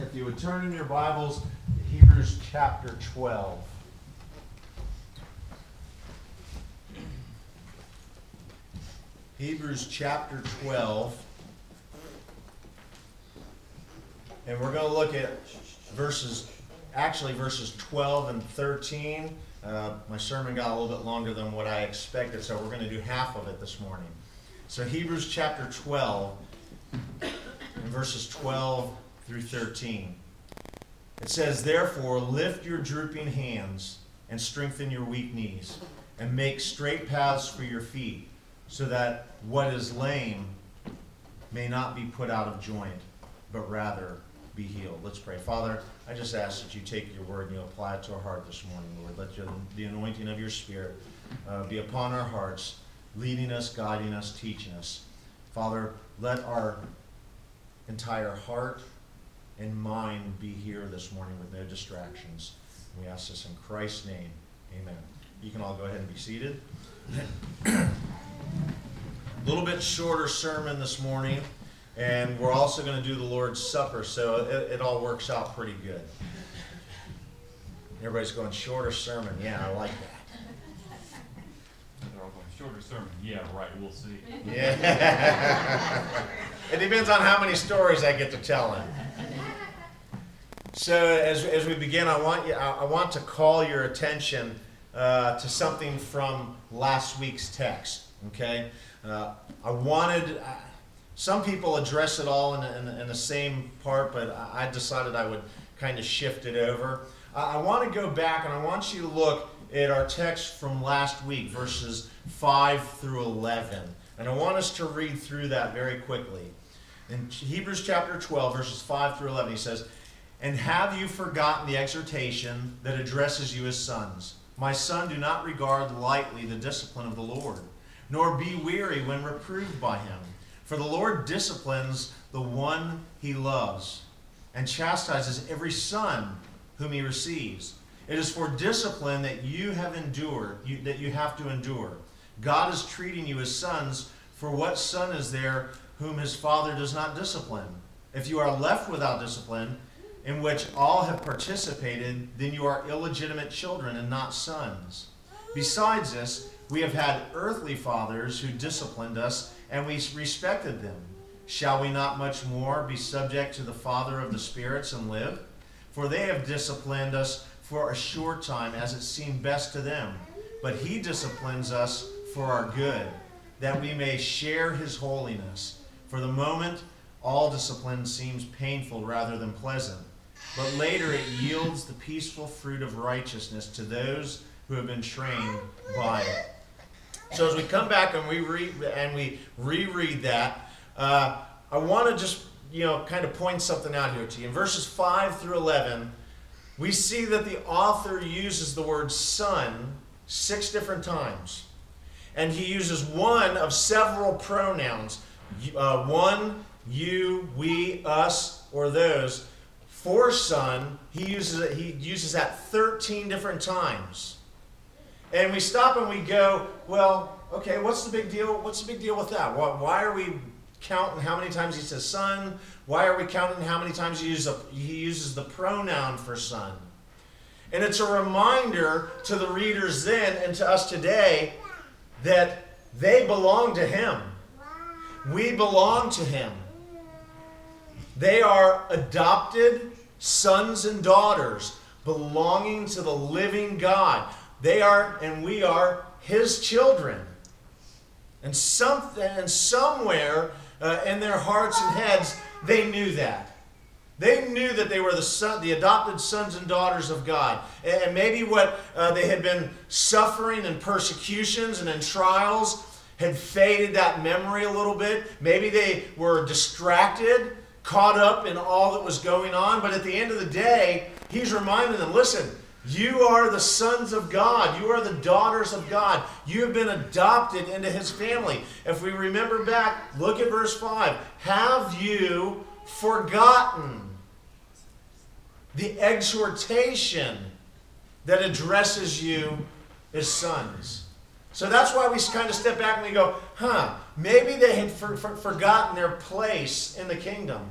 if you would turn in your Bibles Hebrews chapter 12. Hebrews chapter 12. And we're going to look at verses, actually verses 12 and 13. Uh, my sermon got a little bit longer than what I expected, so we're going to do half of it this morning. So, Hebrews chapter 12, and verses 12 through 13. It says, Therefore, lift your drooping hands and strengthen your weak knees, and make straight paths for your feet, so that what is lame may not be put out of joint, but rather be healed. Let's pray. Father, I just ask that you take your word and you apply it to our heart this morning, Lord. Let your, the anointing of your Spirit uh, be upon our hearts, leading us, guiding us, teaching us. Father, let our entire heart and mind be here this morning with no distractions. We ask this in Christ's name. Amen. You can all go ahead and be seated. A little bit shorter sermon this morning, and we're also going to do the Lord's Supper, so it, it all works out pretty good. Everybody's going, shorter sermon. Yeah, I like that. They're all going shorter sermon. Yeah, right. We'll see. Yeah. It depends on how many stories I get to tell him. So as, as we begin, I want you, I want to call your attention uh, to something from last week's text. Okay, uh, I wanted. Uh, some people address it all in, in, in, the same part, but I decided I would kind of shift it over. I want to go back and I want you to look at our text from last week, verses 5 through 11. And I want us to read through that very quickly. In Hebrews chapter 12, verses 5 through 11, he says, And have you forgotten the exhortation that addresses you as sons? My son, do not regard lightly the discipline of the Lord, nor be weary when reproved by him. For the Lord disciplines the one he loves, and chastises every son whom he receives. It is for discipline that you have endured, you, that you have to endure. God is treating you as sons, for what son is there whom his father does not discipline? If you are left without discipline, in which all have participated, then you are illegitimate children and not sons. Besides this, we have had earthly fathers who disciplined us, and we respected them. Shall we not much more be subject to the Father of the spirits and live? For they have disciplined us for a short time as it seemed best to them, but he disciplines us for our good, that we may share his holiness. For the moment, all discipline seems painful rather than pleasant but later it yields the peaceful fruit of righteousness to those who have been trained by it. So as we come back and we read and we reread that, uh, I want to just you know kind of point something out here to you. In verses five through eleven, we see that the author uses the word "son" six different times, and he uses one of several pronouns: uh, one, you, we, us, or those for son, he uses it, he uses that 13 different times. And we stop and we go, well, okay, what's the big deal? What's the big deal with that? Why, why are we counting how many times he says son? Why are we counting how many times he uses, a, he uses the pronoun for son? And it's a reminder to the readers then and to us today that they belong to him. We belong to him. They are adopted sons and daughters belonging to the living God. They are, and we are, His children. And, some, and somewhere uh, in their hearts and heads, they knew that. They knew that they were the, son, the adopted sons and daughters of God. And maybe what uh, they had been suffering in persecutions and in trials had faded that memory a little bit. Maybe they were distracted caught up in all that was going on. But at the end of the day, he's reminding them listen, you are the sons of God. You are the daughters of God. You have been adopted into his family. If we remember back, look at verse 5. Have you forgotten the exhortation that addresses you as sons? So that's why we kind of step back and we go, huh, maybe they had for, for, forgotten their place in the kingdom.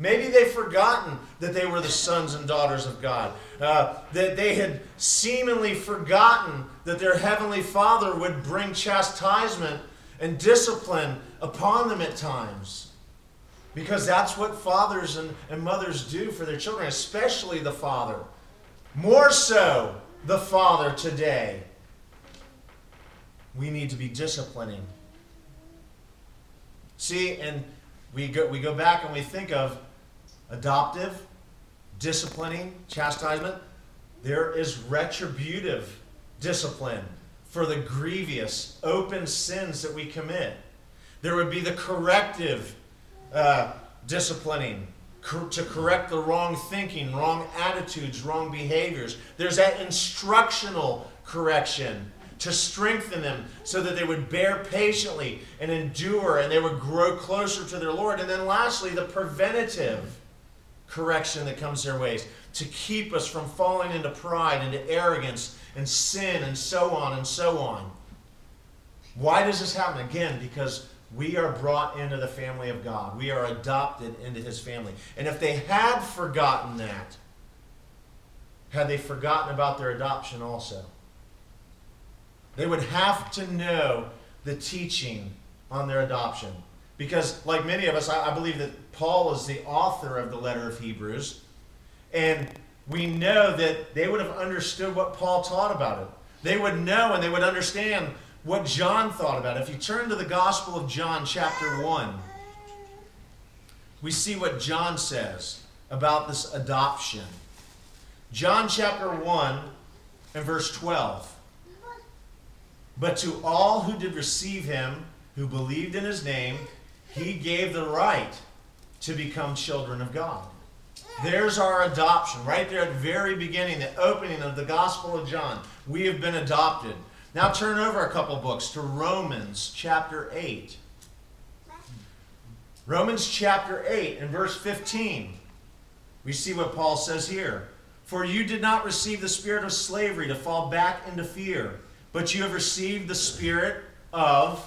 Maybe they've forgotten that they were the sons and daughters of God. Uh, that they had seemingly forgotten that their heavenly Father would bring chastisement and discipline upon them at times. Because that's what fathers and, and mothers do for their children, especially the father. More so, the father today. We need to be disciplining. See, and we go, we go back and we think of adoptive, disciplining, chastisement. There is retributive discipline for the grievous, open sins that we commit. There would be the corrective uh, disciplining cor- to correct the wrong thinking, wrong attitudes, wrong behaviors. There's that instructional correction to strengthen them so that they would bear patiently and endure and they would grow closer to their Lord. And then lastly, the preventative correction that comes their ways to keep us from falling into pride, into arrogance, and sin, and so on and so on. Why does this happen? Again, because we are brought into the family of God. We are adopted into his family. And if they had forgotten that, had they forgotten about their adoption also? They would have to know the teaching on their adoption. Because, like many of us, I, I believe that Paul is the author of the letter of Hebrews. And we know that they would have understood what Paul taught about it. They would know and they would understand what John thought about it. If you turn to the Gospel of John, chapter 1, we see what John says about this adoption. John chapter 1 and verse 12. But to all who did receive him, who believed in his name, he gave the right to become children of God. There's our adoption, right there at the very beginning, the opening of the Gospel of John. We have been adopted. Now turn over a couple books to Romans chapter 8. Romans chapter 8 and verse 15. We see what Paul says here. For you did not receive the spirit of slavery to fall back into fear but you have received the spirit of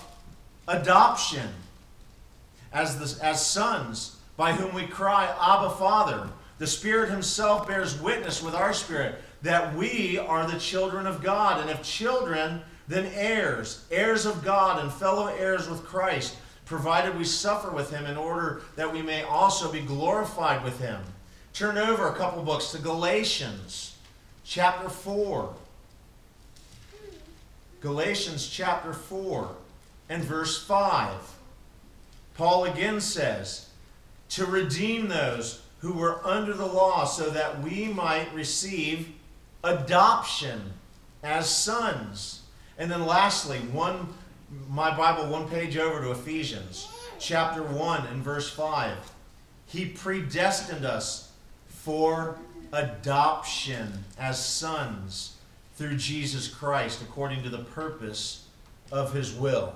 adoption as, the, as sons, by whom we cry, Abba, Father. The Spirit Himself bears witness with our spirit that we are the children of God, and if children, then heirs, heirs of God, and fellow heirs with Christ, provided we suffer with Him in order that we may also be glorified with Him. Turn over a couple books to Galatians chapter 4. Galatians chapter 4 and verse 5. Paul again says, To redeem those who were under the law, so that we might receive adoption as sons. And then lastly, one my Bible one page over to Ephesians chapter 1 and verse 5. He predestined us for adoption as sons through Jesus Christ according to the purpose of his will.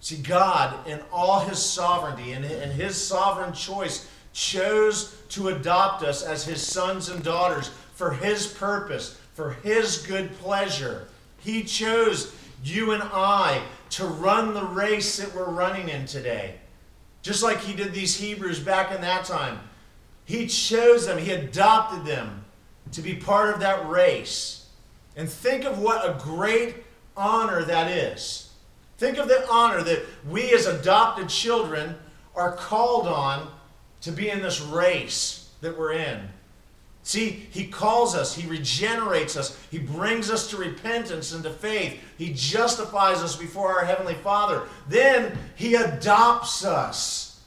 See, God, in all his sovereignty and his sovereign choice, chose to adopt us as his sons and daughters for his purpose, for his good pleasure. He chose you and I to run the race that we're running in today. Just like he did these Hebrews back in that time. He chose them, he adopted them to be part of that race. And think of what a great honor that is. Think of the honor that we as adopted children are called on to be in this race that we're in. See, He calls us, He regenerates us, He brings us to repentance and to faith, He justifies us before our Heavenly Father. Then He adopts us.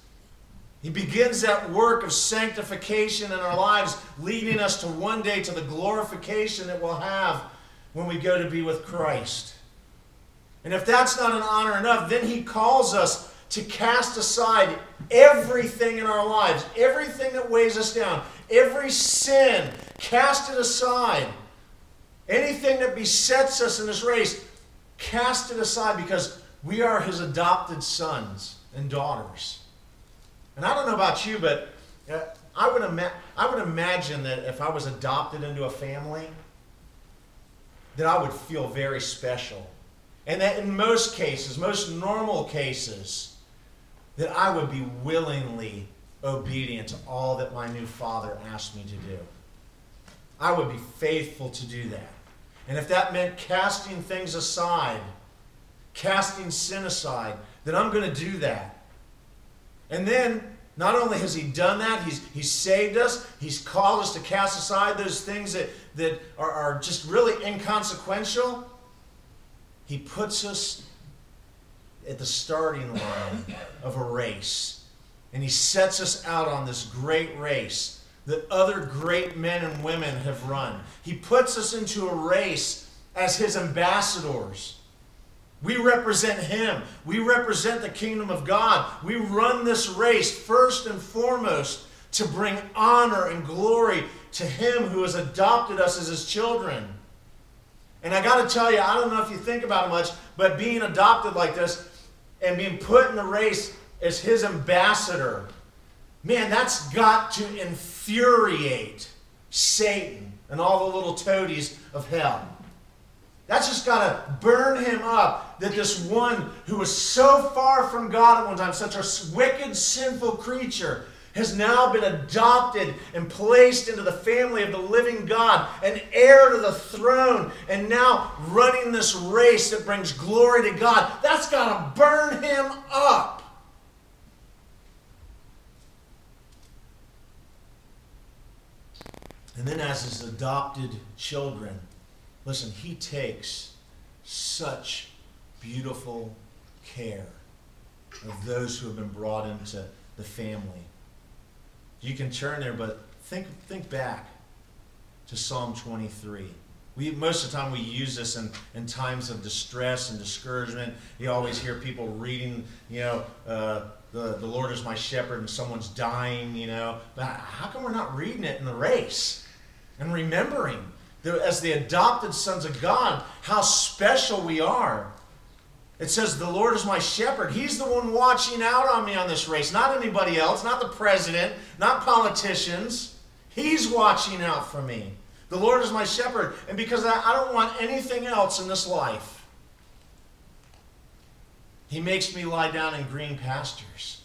He begins that work of sanctification in our lives, leading us to one day to the glorification that we'll have when we go to be with Christ. And if that's not an honor enough, then He calls us to cast aside everything in our lives, everything that weighs us down, every sin, cast it aside. Anything that besets us in this race, cast it aside because we are His adopted sons and daughters. And I don't know about you, but uh, I would, ima- I would imagine that if I was adopted into a family, that I would feel very special. And that in most cases, most normal cases, that I would be willingly obedient to all that my new father asked me to do. I would be faithful to do that. And if that meant casting things aside, casting sin aside, then I'm going to do that. And then, not only has He done that, He's, he's saved us, He's called us to cast aside those things that, that are, are just really inconsequential. He puts us at the starting line of a race. And He sets us out on this great race that other great men and women have run. He puts us into a race as His ambassadors. We represent Him. We represent the kingdom of God. We run this race first and foremost to bring honor and glory to Him who has adopted us as His children. And I got to tell you, I don't know if you think about it much, but being adopted like this and being put in the race as His ambassador, man, that's got to infuriate Satan and all the little toadies of hell. That's just got to burn him up that this one who was so far from God at one time, such a wicked, sinful creature, has now been adopted and placed into the family of the living God, an heir to the throne, and now running this race that brings glory to God. That's got to burn him up. And then, as his adopted children, Listen, he takes such beautiful care of those who have been brought into the family. You can turn there, but think, think back to Psalm 23. We, most of the time we use this in, in times of distress and discouragement. You always hear people reading, you know, uh, the, the Lord is my shepherd and someone's dying, you know. But how come we're not reading it in the race and remembering as the adopted sons of God, how special we are. It says, The Lord is my shepherd. He's the one watching out on me on this race, not anybody else, not the president, not politicians. He's watching out for me. The Lord is my shepherd. And because I, I don't want anything else in this life, He makes me lie down in green pastures.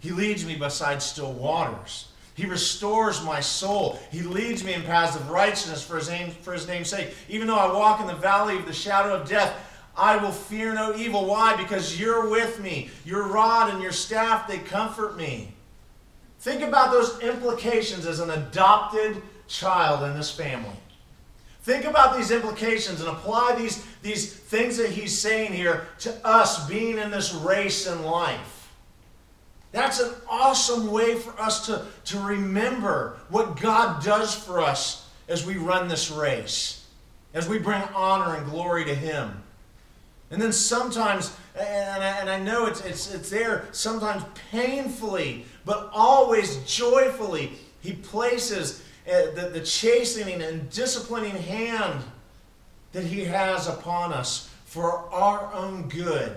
He leads me beside still waters. He restores my soul. He leads me in paths of righteousness for his, name, for his name's sake. Even though I walk in the valley of the shadow of death, I will fear no evil. Why? Because you're with me. Your rod and your staff, they comfort me. Think about those implications as an adopted child in this family. Think about these implications and apply these, these things that he's saying here to us being in this race in life. That's an awesome way for us to, to remember what God does for us as we run this race, as we bring honor and glory to Him. And then sometimes, and I, and I know it's, it's, it's there, sometimes painfully, but always joyfully, He places uh, the, the chastening and disciplining hand that He has upon us for our own good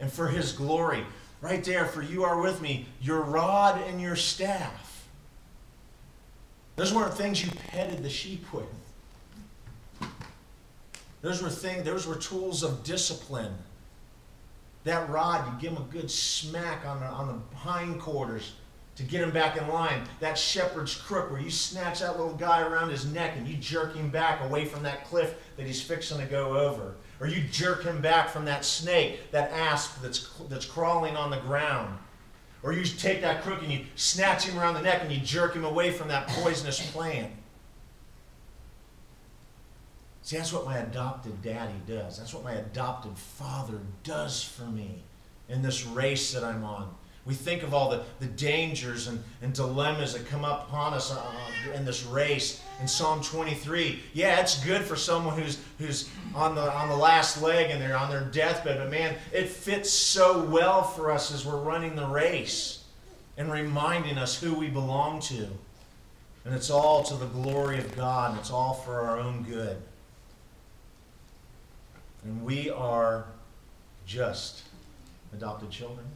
and for His glory. Right there, for you are with me, your rod and your staff. Those weren't things you petted the sheep with. Those were things, those were tools of discipline. That rod, you give him a good smack on the, on the hindquarters to get him back in line. That shepherd's crook, where you snatch that little guy around his neck and you jerk him back away from that cliff that he's fixing to go over or you jerk him back from that snake, that asp that's, that's crawling on the ground. Or you take that crook and you snatch him around the neck and you jerk him away from that poisonous plant. See, that's what my adopted daddy does. That's what my adopted father does for me in this race that I'm on. We think of all the, the dangers and, and dilemmas that come up upon us uh, in this race. In Psalm 23, yeah, it's good for someone who's, who's on, the, on the last leg and they're on their deathbed, but man, it fits so well for us as we're running the race and reminding us who we belong to. And it's all to the glory of God, and it's all for our own good. And we are just adopted children.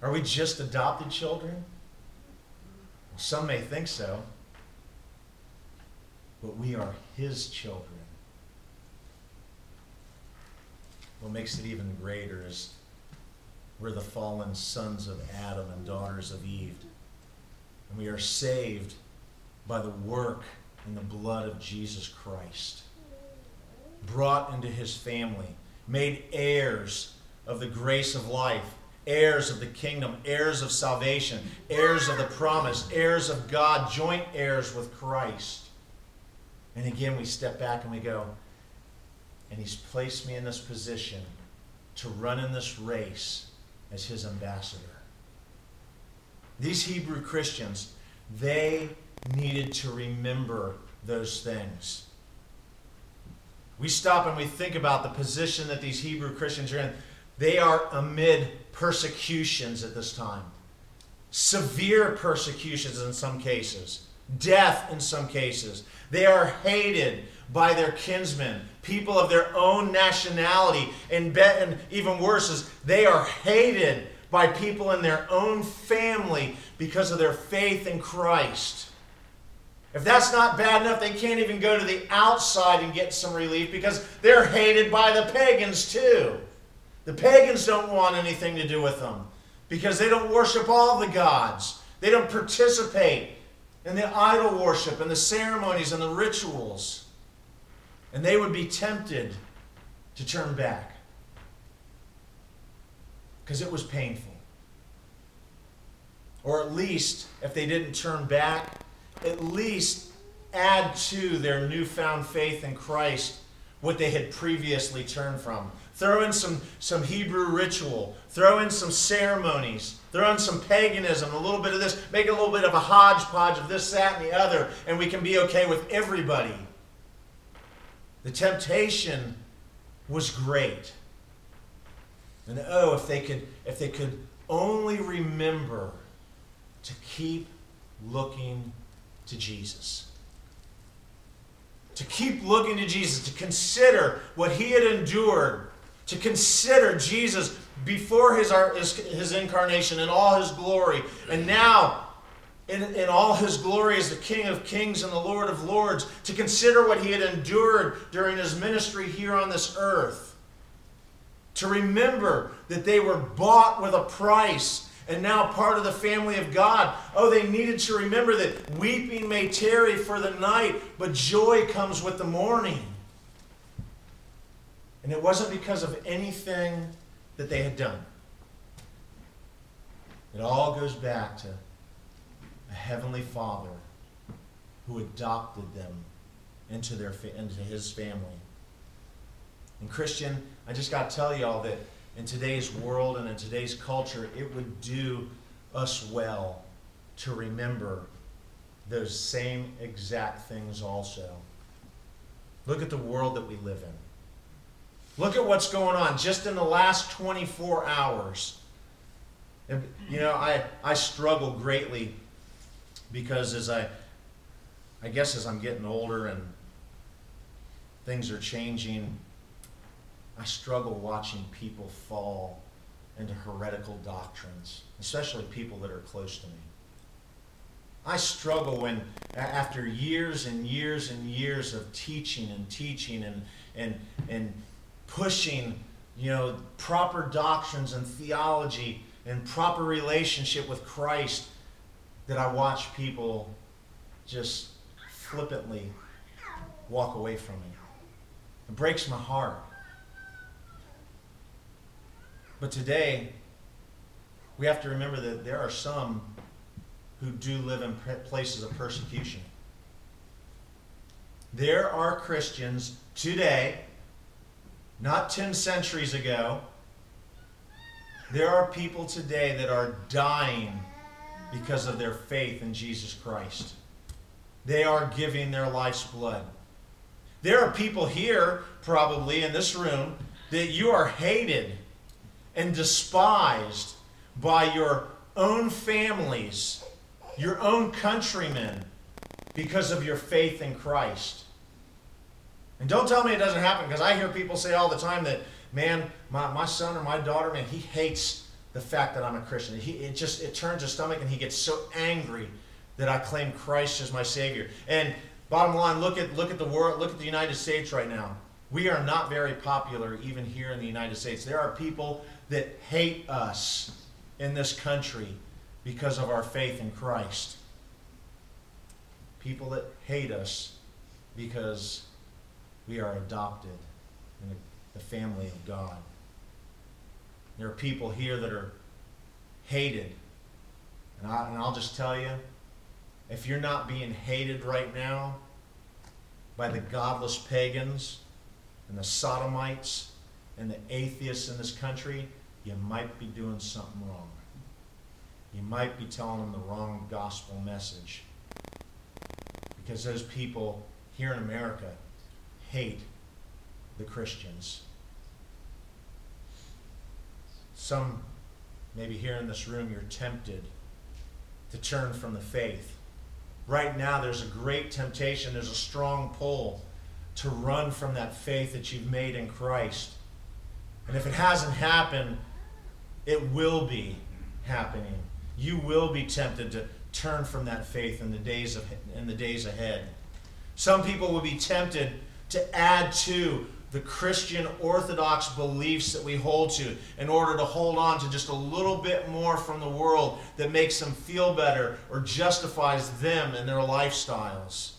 Are we just adopted children? Some may think so. But we are His children. What makes it even greater is We're the fallen sons of Adam and daughters of Eve. And we are saved by the work and the blood of Jesus Christ. Brought into his family, made heirs of the grace of life, heirs of the kingdom, heirs of salvation, heirs of the promise, heirs of God, joint heirs with Christ. And again, we step back and we go, and he's placed me in this position to run in this race as his ambassador. These Hebrew Christians, they needed to remember those things. We stop and we think about the position that these Hebrew Christians are in. They are amid persecutions at this time, severe persecutions in some cases, death in some cases. They are hated by their kinsmen, people of their own nationality, and, be- and even worse is they are hated by people in their own family because of their faith in Christ. If that's not bad enough, they can't even go to the outside and get some relief because they're hated by the pagans too. The pagans don't want anything to do with them because they don't worship all the gods. They don't participate in the idol worship and the ceremonies and the rituals. And they would be tempted to turn back because it was painful. Or at least, if they didn't turn back, at least add to their newfound faith in Christ what they had previously turned from. Throw in some, some Hebrew ritual, throw in some ceremonies, throw in some paganism, a little bit of this, make a little bit of a hodgepodge of this, that, and the other, and we can be okay with everybody. The temptation was great. And oh, if they could, if they could only remember to keep looking to Jesus. To keep looking to Jesus, to consider what he had endured, to consider Jesus before his, his, his incarnation in all his glory, and now in, in all his glory as the King of Kings and the Lord of Lords, to consider what he had endured during his ministry here on this earth. To remember that they were bought with a price and now part of the family of God. Oh, they needed to remember that weeping may tarry for the night, but joy comes with the morning. And it wasn't because of anything that they had done. It all goes back to a heavenly Father who adopted them into, their, into his family. And Christian, I just got to tell y'all that in today's world and in today's culture, it would do us well to remember those same exact things also. Look at the world that we live in. Look at what's going on just in the last 24 hours. You know, I, I struggle greatly because as I, I guess as I'm getting older and things are changing, I struggle watching people fall into heretical doctrines, especially people that are close to me. I struggle when, after years and years and years of teaching and teaching and, and, and pushing, you know, proper doctrines and theology and proper relationship with Christ, that I watch people just flippantly walk away from me. It breaks my heart. But today, we have to remember that there are some who do live in places of persecution. There are Christians today, not 10 centuries ago, there are people today that are dying because of their faith in Jesus Christ. They are giving their life's blood. There are people here, probably in this room, that you are hated and despised by your own families, your own countrymen, because of your faith in Christ. And don't tell me it doesn't happen because I hear people say all the time that, man, my, my son or my daughter, man, he hates the fact that I'm a Christian. He, it just it turns his stomach and he gets so angry that I claim Christ as my Savior. And bottom line, look at look at the world, look at the United States right now. We are not very popular even here in the United States. There are people that hate us in this country because of our faith in Christ. People that hate us because we are adopted in the family of God. There are people here that are hated. And, I, and I'll just tell you if you're not being hated right now by the godless pagans and the sodomites and the atheists in this country, you might be doing something wrong. You might be telling them the wrong gospel message. Because those people here in America hate the Christians. Some, maybe here in this room, you're tempted to turn from the faith. Right now, there's a great temptation, there's a strong pull to run from that faith that you've made in Christ. And if it hasn't happened, it will be happening. You will be tempted to turn from that faith in the days of in the days ahead. Some people will be tempted to add to the Christian orthodox beliefs that we hold to in order to hold on to just a little bit more from the world that makes them feel better or justifies them and their lifestyles.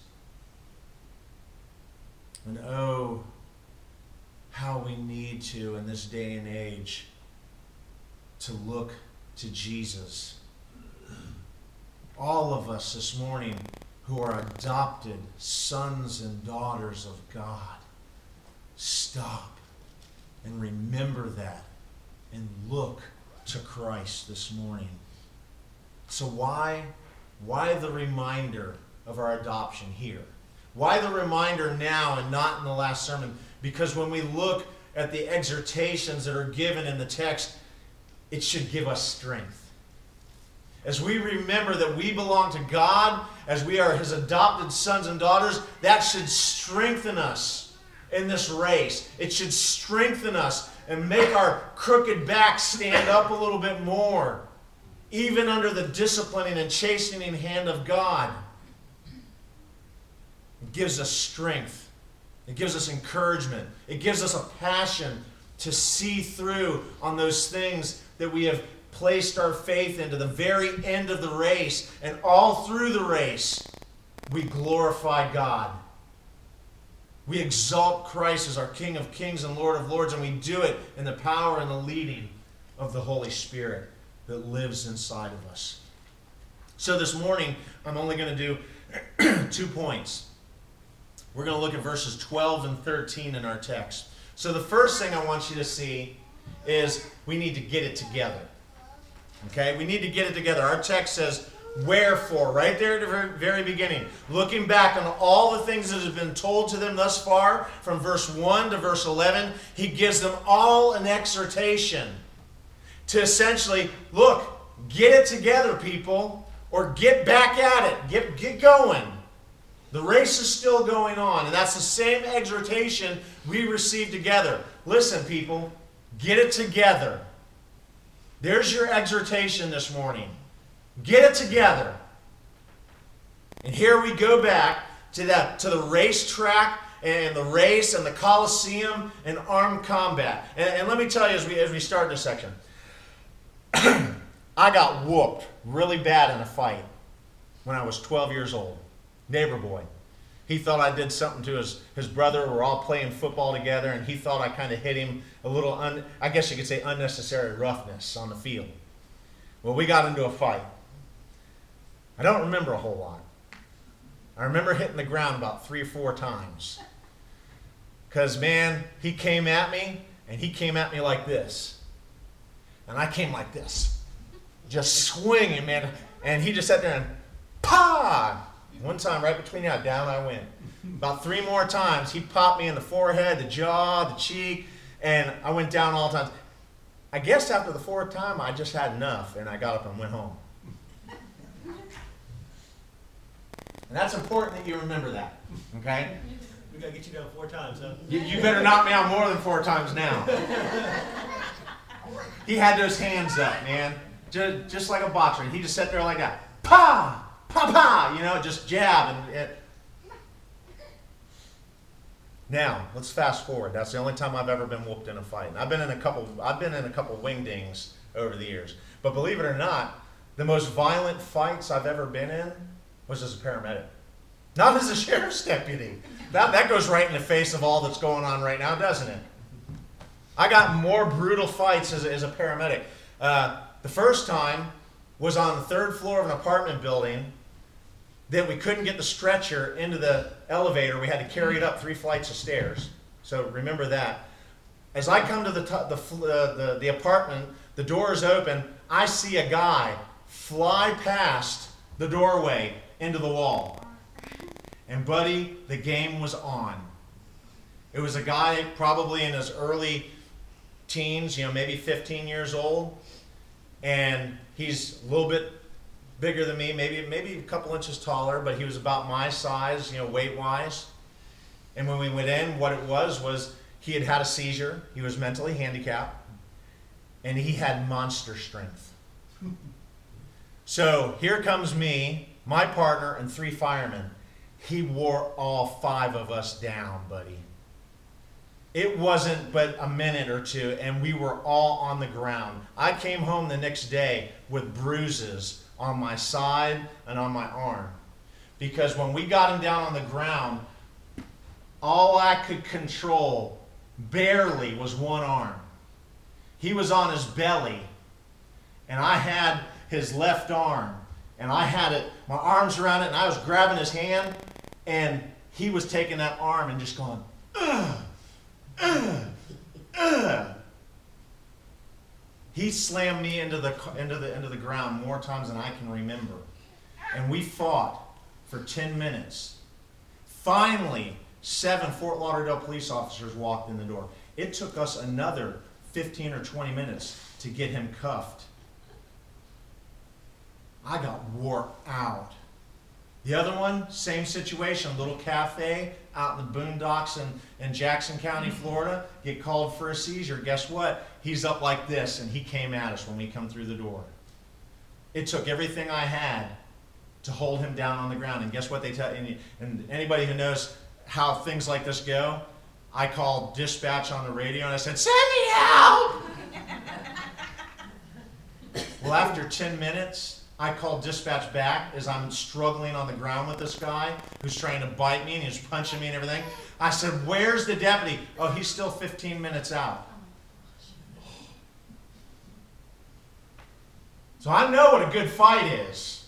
And oh, how we need to in this day and age to look to Jesus. All of us this morning who are adopted sons and daughters of God stop and remember that and look to Christ this morning. So why why the reminder of our adoption here? Why the reminder now and not in the last sermon? Because when we look at the exhortations that are given in the text, it should give us strength. As we remember that we belong to God, as we are His adopted sons and daughters, that should strengthen us in this race. It should strengthen us and make our crooked back stand up a little bit more, even under the disciplining and chastening hand of God. It gives us strength, it gives us encouragement, it gives us a passion to see through on those things that we have placed our faith into the very end of the race and all through the race we glorify God we exalt Christ as our King of kings and Lord of lords, and we do it in the power and the leading of the Holy Spirit that lives inside of us. So this morning, I'm only going to do two points. We're going to look at verses 12 and 13 in our text. So the first thing I want you to see is we need to get it together. Okay? We need to get it together. Our text says, Wherefore, right there at the very beginning, looking back on all the things that have been told to them thus far, from verse 1 to verse 11, he gives them all an exhortation to essentially look, get it together, people, or get back at it, get, get going. The race is still going on, and that's the same exhortation we receive together. Listen, people, get it together. There's your exhortation this morning. Get it together. And here we go back to that to the racetrack and the race and the Coliseum and armed combat. And, and let me tell you as we as we start this section, I got whooped really bad in a fight when I was 12 years old. Neighbor boy. He thought I did something to his, his brother. We're all playing football together, and he thought I kind of hit him a little, un, I guess you could say, unnecessary roughness on the field. Well, we got into a fight. I don't remember a whole lot. I remember hitting the ground about three or four times. Because, man, he came at me, and he came at me like this. And I came like this. Just swinging, man. And he just sat there and, pa! One time, right between eye, down I went. About three more times, he popped me in the forehead, the jaw, the cheek, and I went down all times. I guess after the fourth time, I just had enough, and I got up and went home. And that's important that you remember that. Okay? We gotta get you down four times, huh? You, you better knock me out more than four times now. he had those hands up, man. Just, just like a boxer. He just sat there like that. Pa! Pa pa! You know, just jab. And. Now, let's fast forward. That's the only time I've ever been whooped in a fight. And I've been in a couple I've been in a couple wingdings over the years. But believe it or not, the most violent fights I've ever been in was as a paramedic. Not as a sheriff's deputy. That, that goes right in the face of all that's going on right now, doesn't it? I got more brutal fights as a, as a paramedic. Uh, the first time was on the third floor of an apartment building that we couldn't get the stretcher into the elevator. We had to carry it up three flights of stairs. So remember that. As I come to the, the, uh, the, the apartment, the door is open. I see a guy fly past the doorway into the wall. And, buddy, the game was on. It was a guy probably in his early teens, you know, maybe 15 years old. And he's a little bit bigger than me, maybe maybe a couple inches taller, but he was about my size, you know, weight wise. And when we went in, what it was was he had had a seizure. He was mentally handicapped, and he had monster strength. so here comes me, my partner, and three firemen. He wore all five of us down, buddy. It wasn't but a minute or two, and we were all on the ground. I came home the next day with bruises on my side and on my arm. Because when we got him down on the ground, all I could control barely was one arm. He was on his belly, and I had his left arm, and I had it, my arms around it, and I was grabbing his hand, and he was taking that arm and just going, ugh, ugh, ugh. He slammed me into the into the into the ground more times than I can remember. And we fought for 10 minutes. Finally, seven Fort Lauderdale police officers walked in the door. It took us another 15 or 20 minutes to get him cuffed. I got wore out. The other one, same situation, little cafe out in the boondocks in, in Jackson County, mm-hmm. Florida, get called for a seizure. Guess what? He's up like this, and he came at us when we come through the door. It took everything I had to hold him down on the ground. And guess what they tell and, and anybody who knows how things like this go, I called dispatch on the radio and I said, "Send me out." well, after 10 minutes, I called dispatch back as I'm struggling on the ground with this guy who's trying to bite me and he's punching me and everything. I said, Where's the deputy? Oh, he's still 15 minutes out. So I know what a good fight is.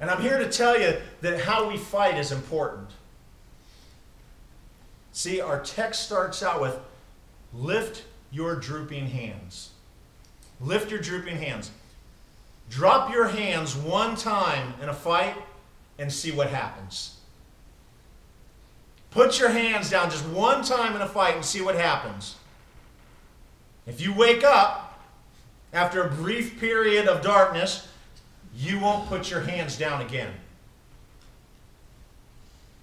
And I'm here to tell you that how we fight is important. See, our text starts out with lift your drooping hands. Lift your drooping hands. Drop your hands one time in a fight and see what happens. Put your hands down just one time in a fight and see what happens. If you wake up after a brief period of darkness, you won't put your hands down again.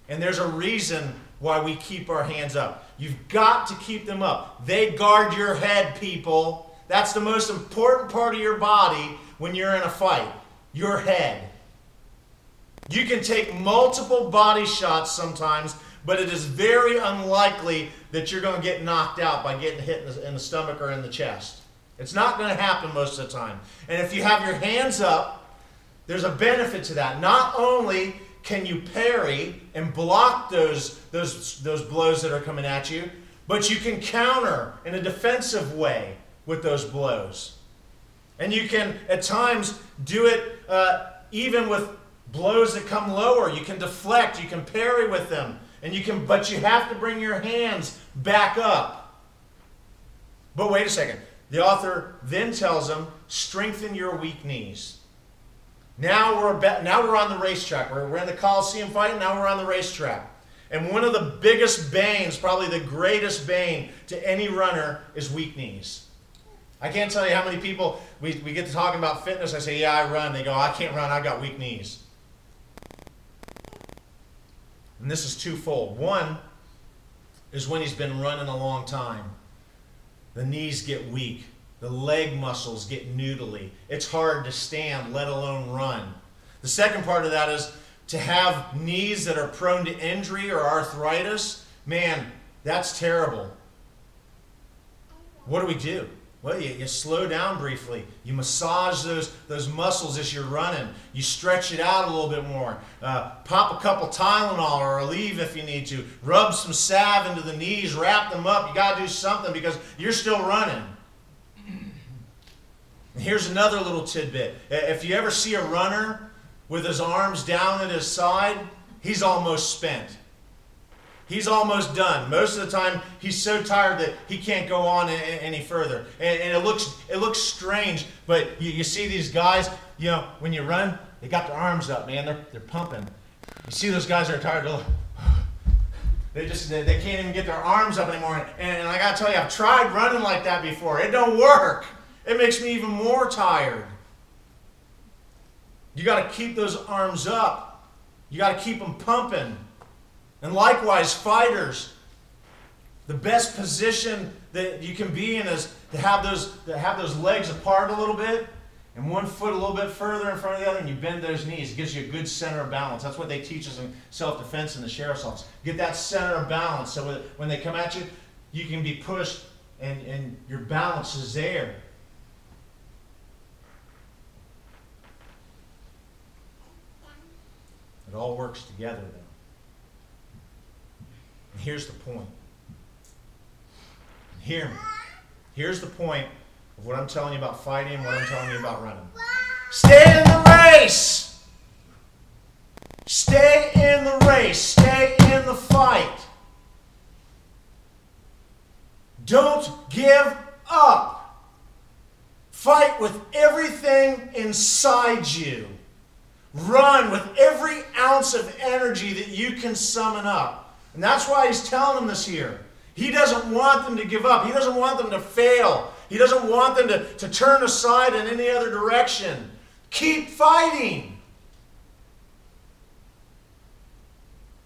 And there's a reason why we keep our hands up. You've got to keep them up. They guard your head, people. That's the most important part of your body when you're in a fight your head. You can take multiple body shots sometimes, but it is very unlikely that you're going to get knocked out by getting hit in the, in the stomach or in the chest. It's not going to happen most of the time. And if you have your hands up, there's a benefit to that. Not only can you parry and block those, those, those blows that are coming at you, but you can counter in a defensive way with those blows. And you can, at times, do it uh, even with blows that come lower. You can deflect, you can parry with them, and you can, but you have to bring your hands back up. But wait a second. The author then tells them, strengthen your weak knees. Now we're, about, now we're on the racetrack. We're, we're in the Coliseum fight, now we're on the racetrack. And one of the biggest banes, probably the greatest bane to any runner, is weak knees. I can't tell you how many people we, we get to talking about fitness. I say, Yeah, I run. They go, I can't run. I've got weak knees. And this is twofold. One is when he's been running a long time, the knees get weak, the leg muscles get noodly. It's hard to stand, let alone run. The second part of that is to have knees that are prone to injury or arthritis man, that's terrible. What do we do? Well, you, you slow down briefly. You massage those, those muscles as you're running. You stretch it out a little bit more. Uh, pop a couple Tylenol or Aleve if you need to. Rub some salve into the knees. Wrap them up. You got to do something because you're still running. Here's another little tidbit. If you ever see a runner with his arms down at his side, he's almost spent. He's almost done. Most of the time, he's so tired that he can't go on any further. And, and it looks it looks strange, but you, you, see these guys. You know, when you run, they got their arms up, man. They're they're pumping. You see those guys are tired. They're they just they, they can't even get their arms up anymore. And, and I gotta tell you, I've tried running like that before. It don't work. It makes me even more tired. You got to keep those arms up. You got to keep them pumping. And likewise, fighters, the best position that you can be in is to have those to have those legs apart a little bit and one foot a little bit further in front of the other, and you bend those knees. It gives you a good center of balance. That's what they teach us in self-defense in the sheriff's office. Get that center of balance so when they come at you, you can be pushed and, and your balance is there. It all works together, though. And here's the point. Hear me. Here's the point of what I'm telling you about fighting, what I'm telling you about running. Stay in the race. Stay in the race. Stay in the fight. Don't give up. Fight with everything inside you. Run with every ounce of energy that you can summon up. And that's why he's telling them this here. He doesn't want them to give up. He doesn't want them to fail. He doesn't want them to, to turn aside in any other direction. Keep fighting.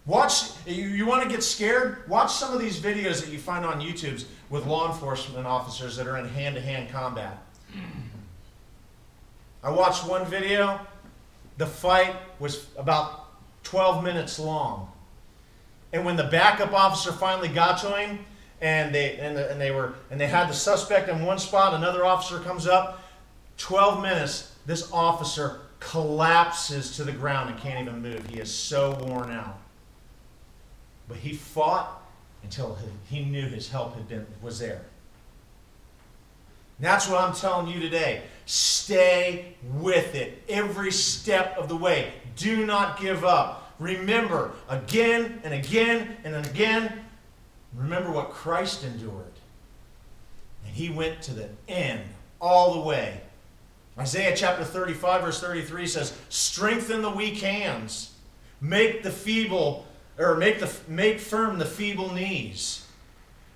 Watch, you, you want to get scared? Watch some of these videos that you find on YouTube with law enforcement officers that are in hand to hand combat. I watched one video the fight was about 12 minutes long. And when the backup officer finally got to him, and they and, the, and they were and they had the suspect in one spot, another officer comes up. 12 minutes, this officer collapses to the ground and can't even move. He is so worn out. But he fought until he knew his help had been was there. That's what I'm telling you today. Stay with it every step of the way. Do not give up. Remember again and again and again. Remember what Christ endured. And he went to the end, all the way. Isaiah chapter 35, verse 33 says, Strengthen the weak hands, make the feeble, or make, the, make firm the feeble knees.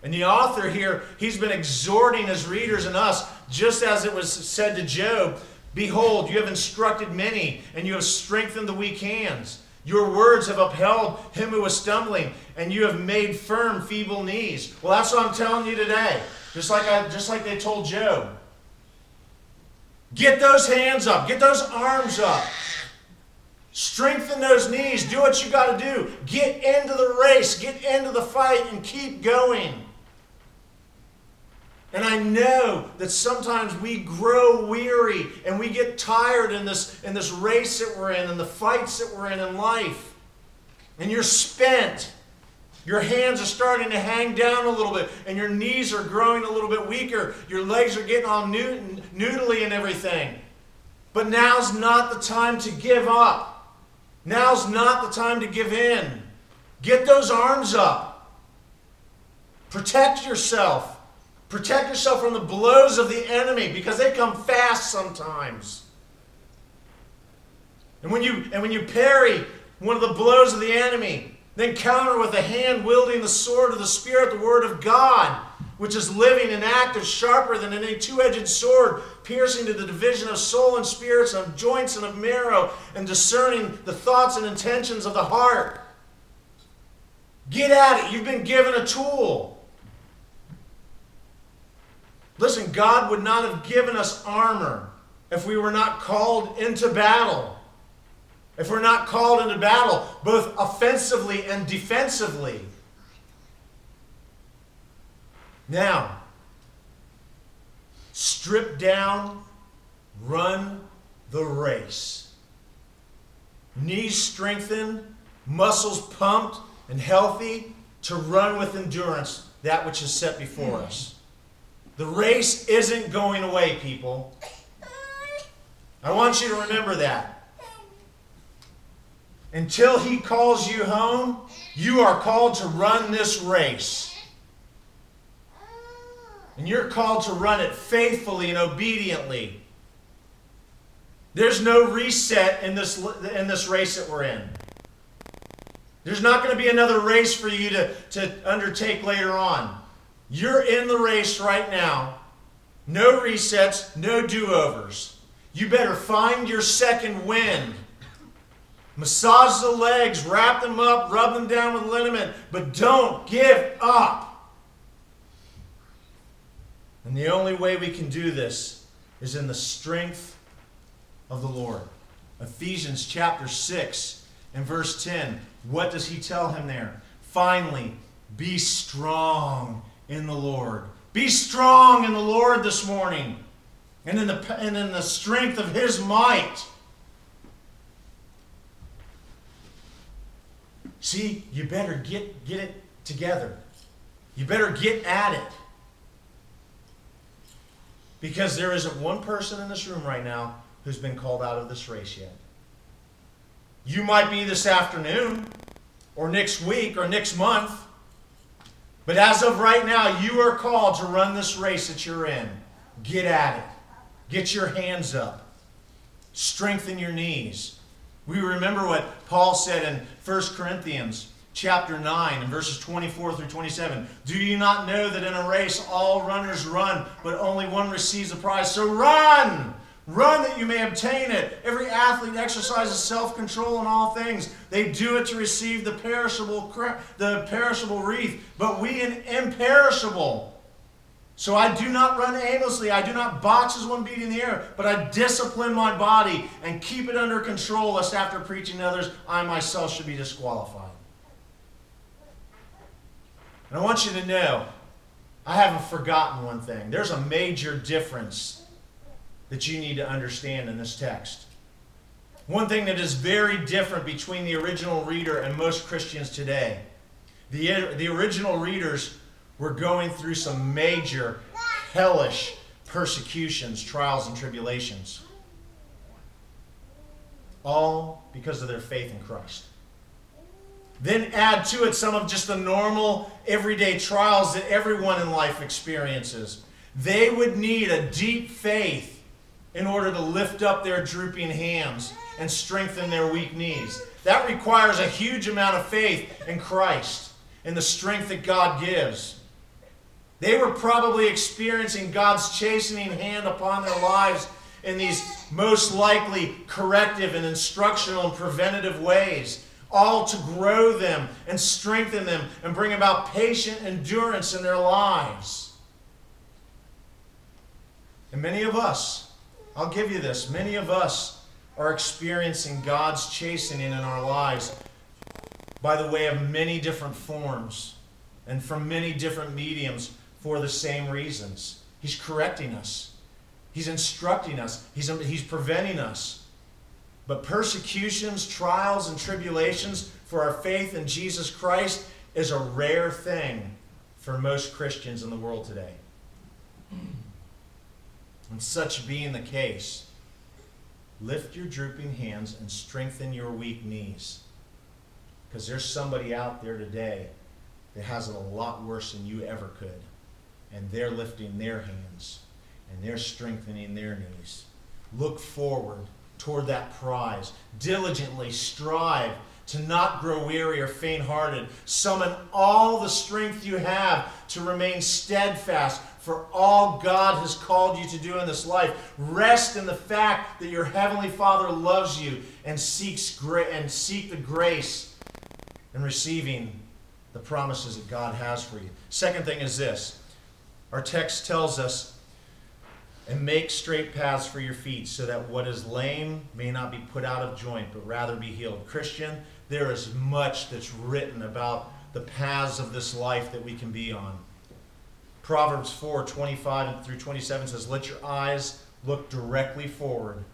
And the author here, he's been exhorting his readers and us, just as it was said to Job Behold, you have instructed many, and you have strengthened the weak hands. Your words have upheld him who was stumbling, and you have made firm feeble knees. Well, that's what I'm telling you today. Just like I, just like they told Job. Get those hands up, get those arms up. Strengthen those knees. Do what you got to do. Get into the race, get into the fight, and keep going. And I know that sometimes we grow weary and we get tired in this, in this race that we're in and the fights that we're in in life. And you're spent. Your hands are starting to hang down a little bit, and your knees are growing a little bit weaker. Your legs are getting all noodly and everything. But now's not the time to give up. Now's not the time to give in. Get those arms up. Protect yourself. Protect yourself from the blows of the enemy because they come fast sometimes. And when you and when you parry one of the blows of the enemy, then counter with a hand wielding the sword of the Spirit, the Word of God, which is living and active, sharper than any two edged sword, piercing to the division of soul and spirits, of joints and of marrow, and discerning the thoughts and intentions of the heart. Get at it. You've been given a tool. Listen, God would not have given us armor if we were not called into battle. If we're not called into battle, both offensively and defensively. Now, strip down, run the race. Knees strengthened, muscles pumped and healthy to run with endurance that which is set before us. The race isn't going away, people. I want you to remember that. Until he calls you home, you are called to run this race. And you're called to run it faithfully and obediently. There's no reset in this, in this race that we're in. There's not going to be another race for you to, to undertake later on. You're in the race right now. No resets, no do overs. You better find your second wind. Massage the legs, wrap them up, rub them down with liniment, but don't give up. And the only way we can do this is in the strength of the Lord. Ephesians chapter 6 and verse 10. What does he tell him there? Finally, be strong in the Lord. Be strong in the Lord this morning and in the, and in the strength of his might. See, you better get, get it together. You better get at it. Because there isn't one person in this room right now who's been called out of this race yet. You might be this afternoon, or next week, or next month. But as of right now, you are called to run this race that you're in. Get at it. Get your hands up. Strengthen your knees. We remember what Paul said in 1 Corinthians chapter 9 and verses 24 through 27. Do you not know that in a race all runners run, but only one receives the prize? So run! Run that you may obtain it. Every athlete exercises self-control in all things. They do it to receive the perishable, the perishable wreath, but we an imperishable. So I do not run aimlessly. I do not box as one beating the air, but I discipline my body and keep it under control, lest after preaching to others, I myself should be disqualified. And I want you to know, I haven't forgotten one thing. There's a major difference that you need to understand in this text. One thing that is very different between the original reader and most Christians today. The, the original readers were going through some major hellish persecutions, trials, and tribulations. All because of their faith in Christ. Then add to it some of just the normal, everyday trials that everyone in life experiences. They would need a deep faith in order to lift up their drooping hands and strengthen their weak knees. That requires a huge amount of faith in Christ and the strength that God gives. They were probably experiencing God's chastening hand upon their lives in these most likely corrective and instructional and preventative ways, all to grow them and strengthen them and bring about patient endurance in their lives. And many of us, I'll give you this, many of us are experiencing God's chastening in our lives by the way of many different forms and from many different mediums for the same reasons. He's correcting us, He's instructing us, He's, he's preventing us. But persecutions, trials, and tribulations for our faith in Jesus Christ is a rare thing for most Christians in the world today. And such being the case, lift your drooping hands and strengthen your weak knees. Because there's somebody out there today that has it a lot worse than you ever could and they're lifting their hands and they're strengthening their knees. Look forward toward that prize. Diligently strive to not grow weary or faint hearted. Summon all the strength you have to remain steadfast for all God has called you to do in this life. Rest in the fact that your heavenly Father loves you and seeks gra- and seek the grace in receiving the promises that God has for you. Second thing is this our text tells us, and make straight paths for your feet, so that what is lame may not be put out of joint, but rather be healed. Christian, there is much that's written about the paths of this life that we can be on. Proverbs 4 25 through 27 says, Let your eyes look directly forward,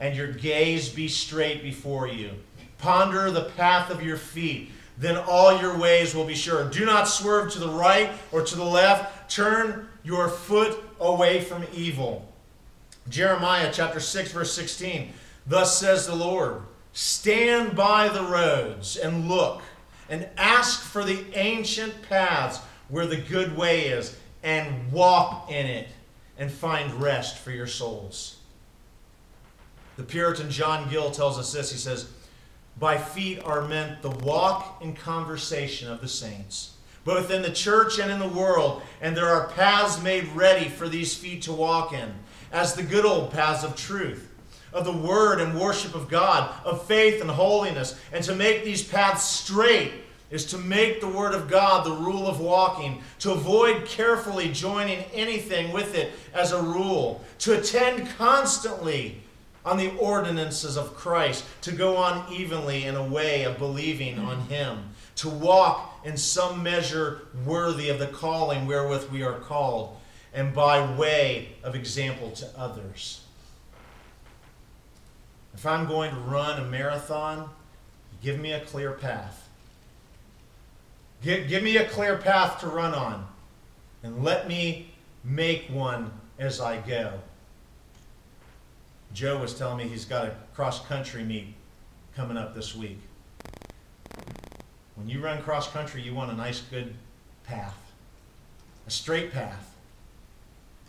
and your gaze be straight before you. Ponder the path of your feet, then all your ways will be sure. Do not swerve to the right or to the left. Turn your foot away from evil. Jeremiah chapter 6, verse 16. Thus says the Lord Stand by the roads and look, and ask for the ancient paths where the good way is, and walk in it, and find rest for your souls. The Puritan John Gill tells us this. He says, By feet are meant the walk and conversation of the saints, both in the church and in the world, and there are paths made ready for these feet to walk in, as the good old paths of truth of the word and worship of God, of faith and holiness, and to make these paths straight is to make the Word of God the rule of walking, to avoid carefully joining anything with it as a rule, to attend constantly on the ordinances of Christ, to go on evenly in a way of believing on Him, to walk in some measure worthy of the calling wherewith we are called, and by way of example to others. If I'm going to run a marathon, give me a clear path. Give, give me a clear path to run on, and let me make one as I go. Joe was telling me he's got a cross country meet coming up this week. When you run cross country, you want a nice, good path, a straight path.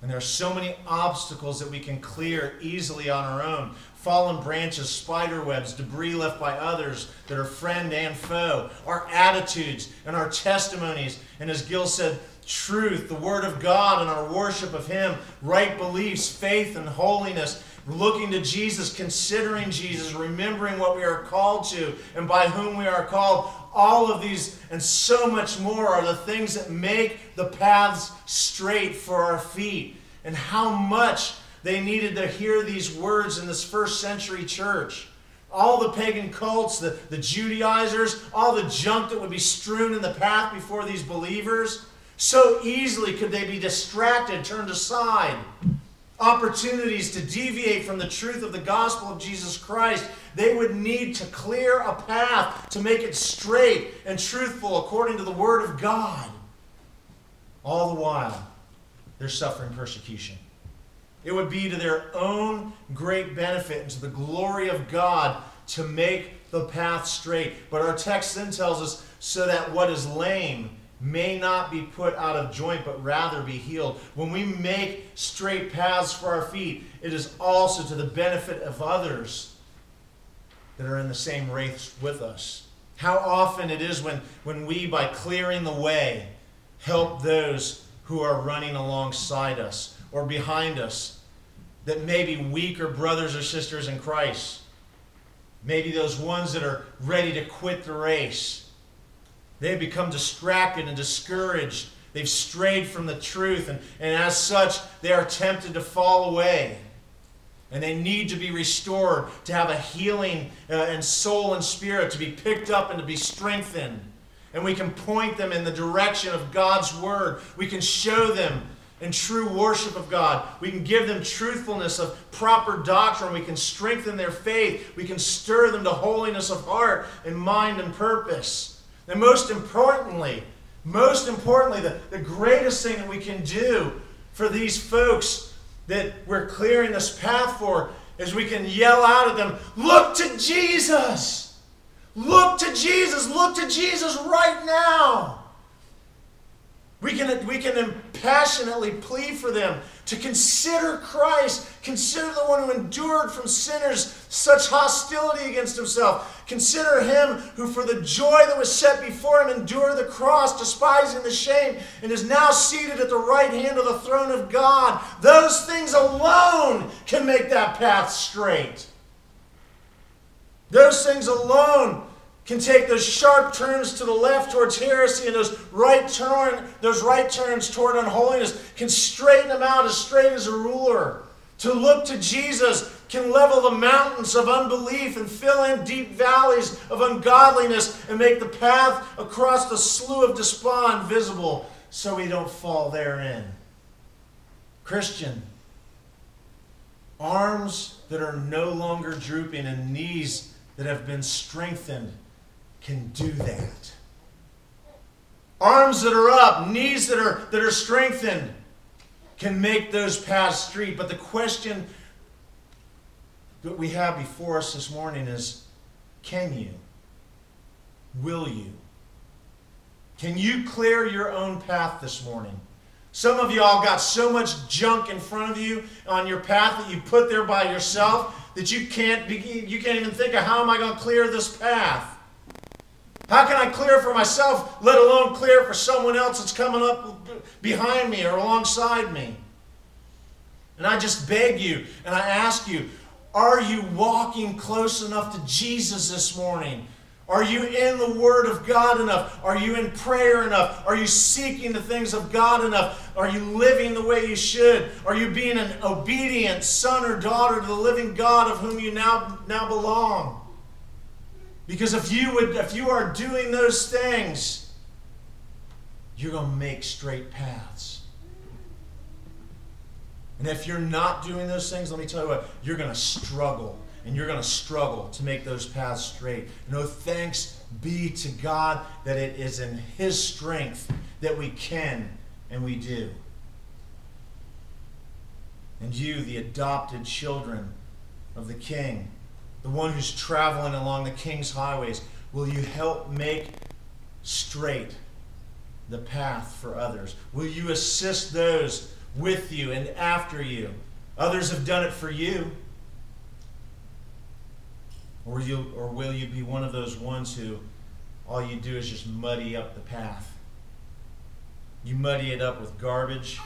And there are so many obstacles that we can clear easily on our own fallen branches, spider webs, debris left by others that are friend and foe, our attitudes and our testimonies. And as Gill said, truth, the Word of God, and our worship of Him, right beliefs, faith, and holiness. Looking to Jesus, considering Jesus, remembering what we are called to and by whom we are called. All of these and so much more are the things that make the paths straight for our feet. And how much they needed to hear these words in this first century church. All the pagan cults, the, the Judaizers, all the junk that would be strewn in the path before these believers, so easily could they be distracted, turned aside. Opportunities to deviate from the truth of the gospel of Jesus Christ. They would need to clear a path to make it straight and truthful according to the Word of God. All the while, they're suffering persecution. It would be to their own great benefit and to the glory of God to make the path straight. But our text then tells us so that what is lame may not be put out of joint, but rather be healed. When we make straight paths for our feet, it is also to the benefit of others that are in the same race with us. How often it is when, when we, by clearing the way, help those who are running alongside us or behind us that may be weaker brothers or sisters in Christ. Maybe those ones that are ready to quit the race. They've become distracted and discouraged. They've strayed from the truth, and, and as such, they are tempted to fall away. And they need to be restored, to have a healing uh, and soul and spirit, to be picked up and to be strengthened. And we can point them in the direction of God's Word. We can show them in true worship of God. We can give them truthfulness of proper doctrine. We can strengthen their faith. We can stir them to holiness of heart and mind and purpose. And most importantly, most importantly, the, the greatest thing that we can do for these folks that we're clearing this path for is we can yell out at them, Look to Jesus! Look to Jesus! Look to Jesus right now! We can, we can passionately plead for them to consider Christ, consider the one who endured from sinners such hostility against himself. Consider him who, for the joy that was set before him, endured the cross, despising the shame, and is now seated at the right hand of the throne of God. Those things alone can make that path straight. Those things alone can take those sharp turns to the left towards heresy and those right turn those right turns toward unholiness can straighten them out as straight as a ruler to look to jesus can level the mountains of unbelief and fill in deep valleys of ungodliness and make the path across the slough of despond visible so we don't fall therein. Christian, arms that are no longer drooping and knees that have been strengthened can do that. Arms that are up, knees that are, that are strengthened can make those paths straight. But the question that we have before us this morning is can you? Will you? Can you clear your own path this morning? Some of y'all got so much junk in front of you on your path that you put there by yourself that you can't be, you can't even think of how am I going to clear this path? How can I clear for myself, let alone clear for someone else that's coming up behind me or alongside me? And I just beg you and I ask you, are you walking close enough to Jesus this morning? Are you in the Word of God enough? Are you in prayer enough? Are you seeking the things of God enough? Are you living the way you should? Are you being an obedient son or daughter to the living God of whom you now, now belong? Because if you would if you are doing those things, you're going to make straight paths. And if you're not doing those things, let me tell you what, you're going to struggle. And you're going to struggle to make those paths straight. No thanks be to God that it is in His strength that we can and we do. And you, the adopted children of the King, the one who's traveling along the king's highways, will you help make straight the path for others? Will you assist those with you and after you? Others have done it for you. Or, you, or will you be one of those ones who all you do is just muddy up the path? You muddy it up with garbage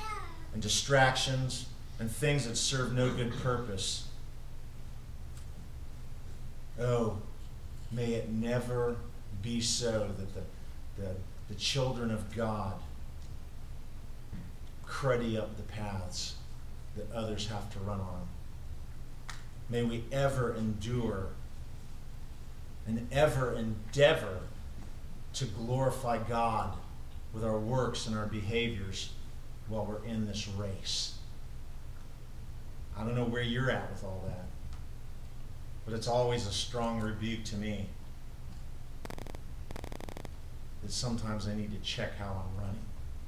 and distractions and things that serve no good purpose. Oh, may it never be so that the, the, the children of God cruddy up the paths that others have to run on. May we ever endure and ever endeavor to glorify God with our works and our behaviors while we're in this race. I don't know where you're at with all that. But it's always a strong rebuke to me that sometimes I need to check how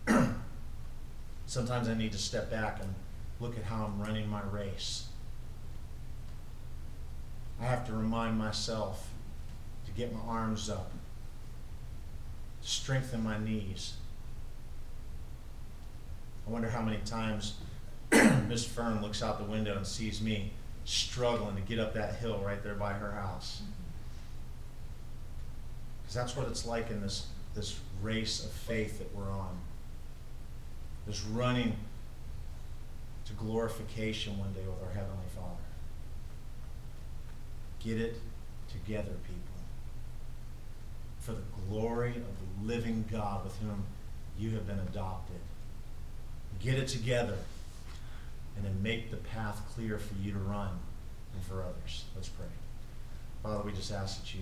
I'm running. sometimes I need to step back and look at how I'm running my race. I have to remind myself to get my arms up, to strengthen my knees. I wonder how many times Miss Fern looks out the window and sees me struggling to get up that hill right there by her house. Mm-hmm. Because that's what it's like in this, this race of faith that we're on. This running to glorification one day with our Heavenly Father. Get it together, people. For the glory of the living God with whom you have been adopted. Get it together and then make the path clear for you to run and for others. Let's pray. Father, we just ask that you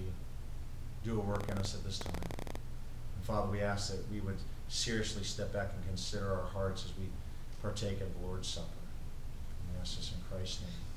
do a work in us at this time. And Father, we ask that we would seriously step back and consider our hearts as we partake of the Lord's Supper. And we ask this in Christ's name.